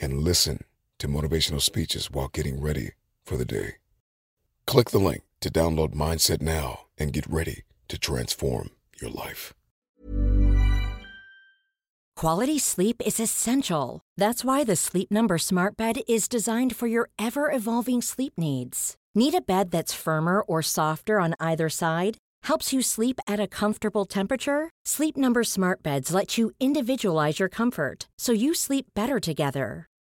and listen to motivational speeches while getting ready for the day. Click the link to download Mindset now and get ready to transform your life. Quality sleep is essential. That's why the Sleep Number Smart Bed is designed for your ever evolving sleep needs. Need a bed that's firmer or softer on either side? Helps you sleep at a comfortable temperature? Sleep Number Smart Beds let you individualize your comfort so you sleep better together.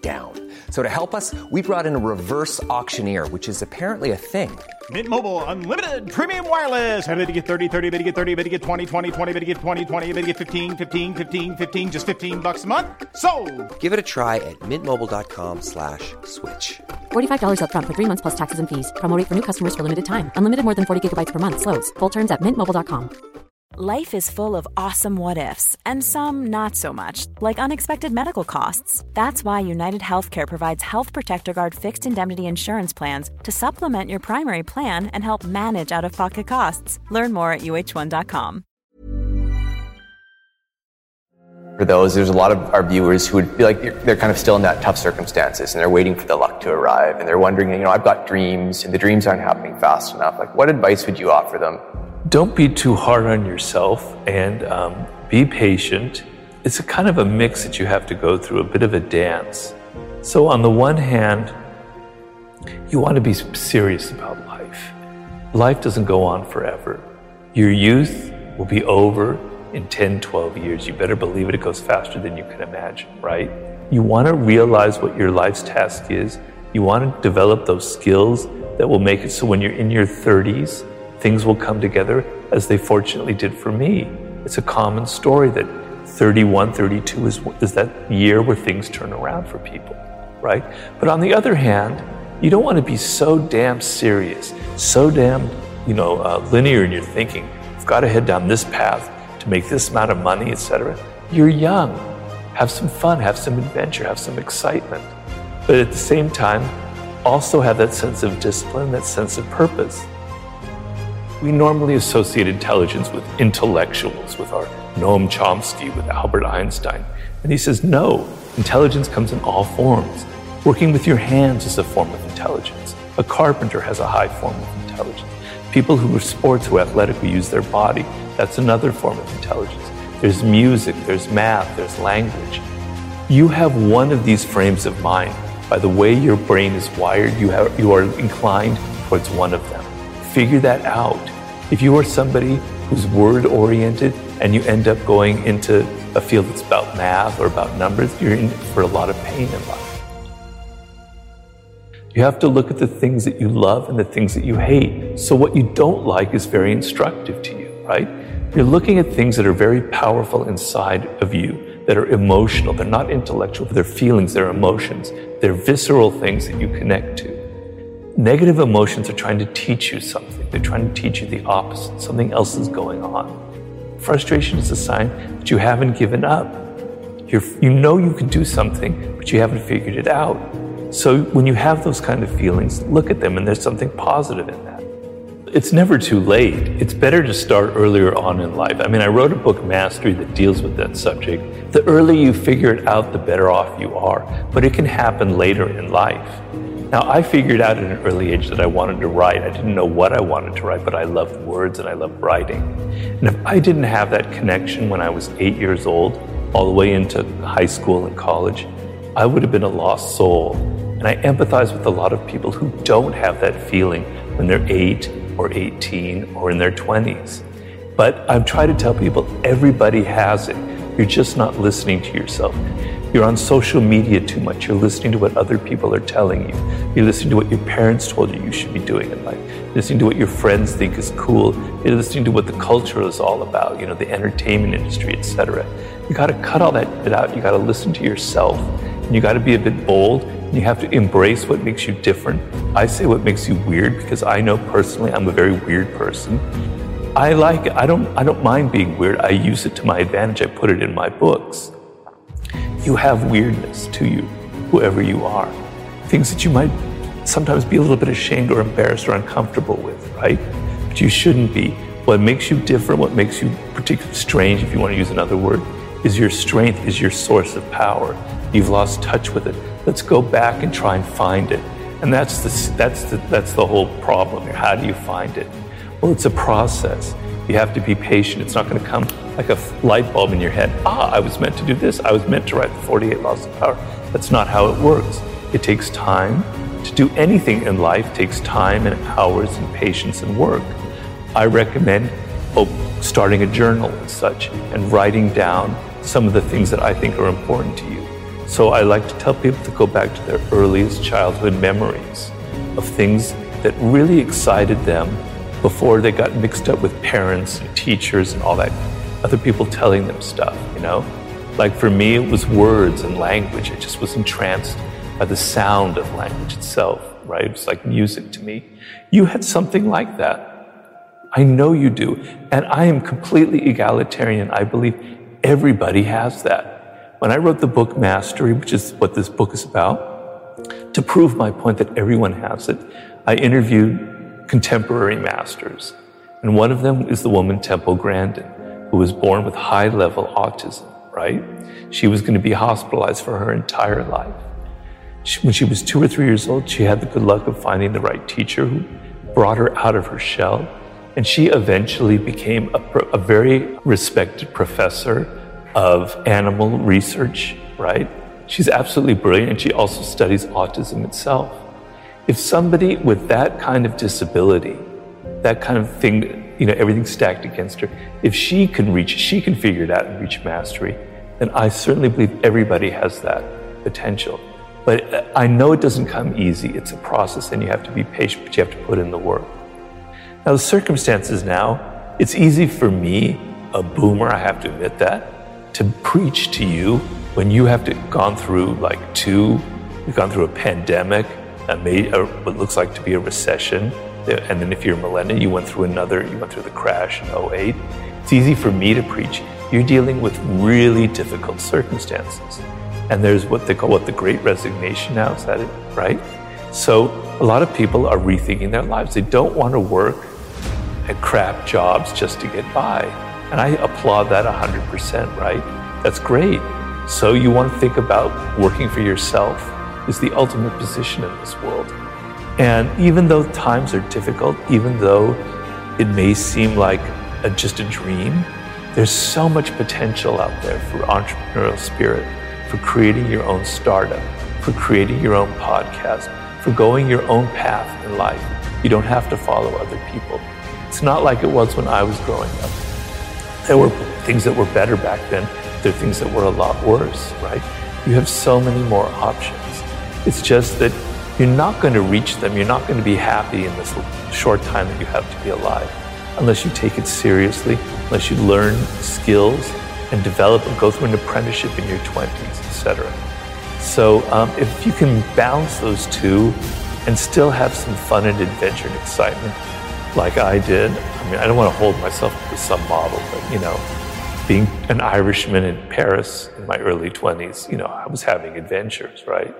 down. So to help us, we brought in a reverse auctioneer, which is apparently a thing. Mint Mobile unlimited premium wireless. Have to get 30, 30, bit to get 30, bit to get 20, 20, 20, bit to get 20, 20, bit to get 15, 15, 15, 15 just 15 bucks a month. So, Give it a try at mintmobile.com slash switch. $45 upfront for three months plus taxes and fees. Promo rate for new customers for limited time. Unlimited more than 40 gigabytes per month. Slows. Full terms at mintmobile.com. Life is full of awesome what ifs, and some not so much, like unexpected medical costs. That's why United Healthcare provides Health Protector Guard fixed indemnity insurance plans to supplement your primary plan and help manage out of pocket costs. Learn more at uh1.com. For those, there's a lot of our viewers who would feel like they're kind of still in that tough circumstances and they're waiting for the luck to arrive and they're wondering, you know, I've got dreams and the dreams aren't happening fast enough. Like, what advice would you offer them? Don't be too hard on yourself and um, be patient. It's a kind of a mix that you have to go through, a bit of a dance. So, on the one hand, you want to be serious about life. Life doesn't go on forever. Your youth will be over in 10, 12 years. You better believe it, it goes faster than you can imagine, right? You want to realize what your life's task is. You want to develop those skills that will make it so when you're in your 30s, things will come together as they fortunately did for me. It's a common story that 31, 32 is, is that year where things turn around for people, right? But on the other hand, you don't want to be so damn serious, so damn, you know, uh, linear in your thinking. I've got to head down this path to make this amount of money, etc. You're young. Have some fun, have some adventure, have some excitement. But at the same time, also have that sense of discipline, that sense of purpose. We normally associate intelligence with intellectuals, with our Noam Chomsky, with Albert Einstein. And he says, no, intelligence comes in all forms. Working with your hands is a form of intelligence. A carpenter has a high form of intelligence. People who are sports, who are athletic, who use their body, that's another form of intelligence. There's music, there's math, there's language. You have one of these frames of mind. By the way your brain is wired, you, have, you are inclined towards one of them figure that out. If you are somebody who's word oriented and you end up going into a field that's about math or about numbers, you're in for a lot of pain in life. You have to look at the things that you love and the things that you hate. So, what you don't like is very instructive to you, right? You're looking at things that are very powerful inside of you, that are emotional. They're not intellectual, they're feelings, they're emotions. They're visceral things that you connect to. Negative emotions are trying to teach you something. They're trying to teach you the opposite. Something else is going on. Frustration is a sign that you haven't given up. You're, you know you can do something, but you haven't figured it out. So when you have those kind of feelings, look at them and there's something positive in that. It's never too late. It's better to start earlier on in life. I mean, I wrote a book, Mastery, that deals with that subject. The earlier you figure it out, the better off you are. But it can happen later in life. Now, I figured out at an early age that I wanted to write. I didn't know what I wanted to write, but I loved words and I loved writing. And if I didn't have that connection when I was eight years old, all the way into high school and college, I would have been a lost soul. And I empathize with a lot of people who don't have that feeling when they're eight or 18 or in their 20s. But I'm trying to tell people everybody has it. You're just not listening to yourself. You're on social media too much. You're listening to what other people are telling you. You're listening to what your parents told you you should be doing in life. You're listening to what your friends think is cool. You're listening to what the culture is all about, you know, the entertainment industry, etc. You got to cut all that bit out. You got to listen to yourself. And you got to be a bit bold. You have to embrace what makes you different. I say what makes you weird because I know personally I'm a very weird person. I like it. I don't I don't mind being weird. I use it to my advantage. I put it in my books. You have weirdness to you, whoever you are. Things that you might sometimes be a little bit ashamed or embarrassed or uncomfortable with, right? But you shouldn't be. What makes you different, what makes you particularly strange, if you want to use another word, is your strength, is your source of power. You've lost touch with it. Let's go back and try and find it. And that's the, that's the, that's the whole problem here. How do you find it? Well, it's a process. You have to be patient. It's not going to come like a light bulb in your head. Ah, I was meant to do this. I was meant to write the 48 Laws of Power. That's not how it works. It takes time. To do anything in life takes time and hours and patience and work. I recommend oh, starting a journal and such and writing down some of the things that I think are important to you. So I like to tell people to go back to their earliest childhood memories of things that really excited them before they got mixed up with parents and teachers and all that other people telling them stuff, you know? Like for me, it was words and language. I just was entranced by the sound of language itself, right? It was like music to me. You had something like that. I know you do. And I am completely egalitarian. I believe everybody has that. When I wrote the book Mastery, which is what this book is about, to prove my point that everyone has it, I interviewed contemporary masters. And one of them is the woman Temple Grandin who was born with high level autism, right? She was going to be hospitalized for her entire life. She, when she was two or three years old, she had the good luck of finding the right teacher who brought her out of her shell. And she eventually became a, a very respected professor of animal research, right? She's absolutely brilliant, and she also studies autism itself. If somebody with that kind of disability, that kind of thing you know, everything stacked against her. If she can reach, she can figure it out and reach mastery, then I certainly believe everybody has that potential. But uh, I know it doesn't come easy. It's a process and you have to be patient, but you have to put in the work. Now, the circumstances now, it's easy for me, a boomer, I have to admit that, to preach to you when you have to gone through like two, you've gone through a pandemic, a, a, uh, what looks like to be a recession, and then if you're a millennial, you went through another, you went through the crash in 08. It's easy for me to preach. You're dealing with really difficult circumstances. And there's what they call what the great resignation now, is that it, right? So a lot of people are rethinking their lives. They don't want to work at crap jobs just to get by. And I applaud that 100%, right? That's great. So you want to think about working for yourself is the ultimate position in this world. And even though times are difficult, even though it may seem like a, just a dream, there's so much potential out there for entrepreneurial spirit, for creating your own startup, for creating your own podcast, for going your own path in life. You don't have to follow other people. It's not like it was when I was growing up. There were things that were better back then. There are things that were a lot worse, right? You have so many more options. It's just that you're not going to reach them. You're not going to be happy in this short time that you have to be alive unless you take it seriously, unless you learn skills and develop and go through an apprenticeship in your 20s, etc. So um, if you can balance those two and still have some fun and adventure and excitement, like I did, I mean, I don't want to hold myself to some model, but you know, being an Irishman in Paris in my early 20s, you know, I was having adventures, right?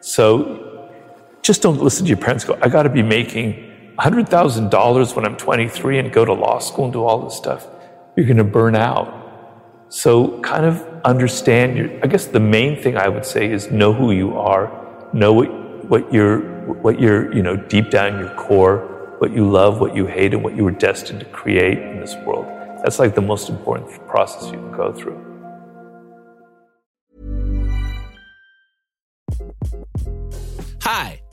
So just don't listen to your parents go, I got to be making $100,000 when I'm 23 and go to law school and do all this stuff, you're going to burn out. So, kind of understand your, I guess the main thing I would say is know who you are, know what, what you're, what you're, you know, deep down your core, what you love, what you hate, and what you were destined to create in this world. That's like the most important process you can go through. Hi,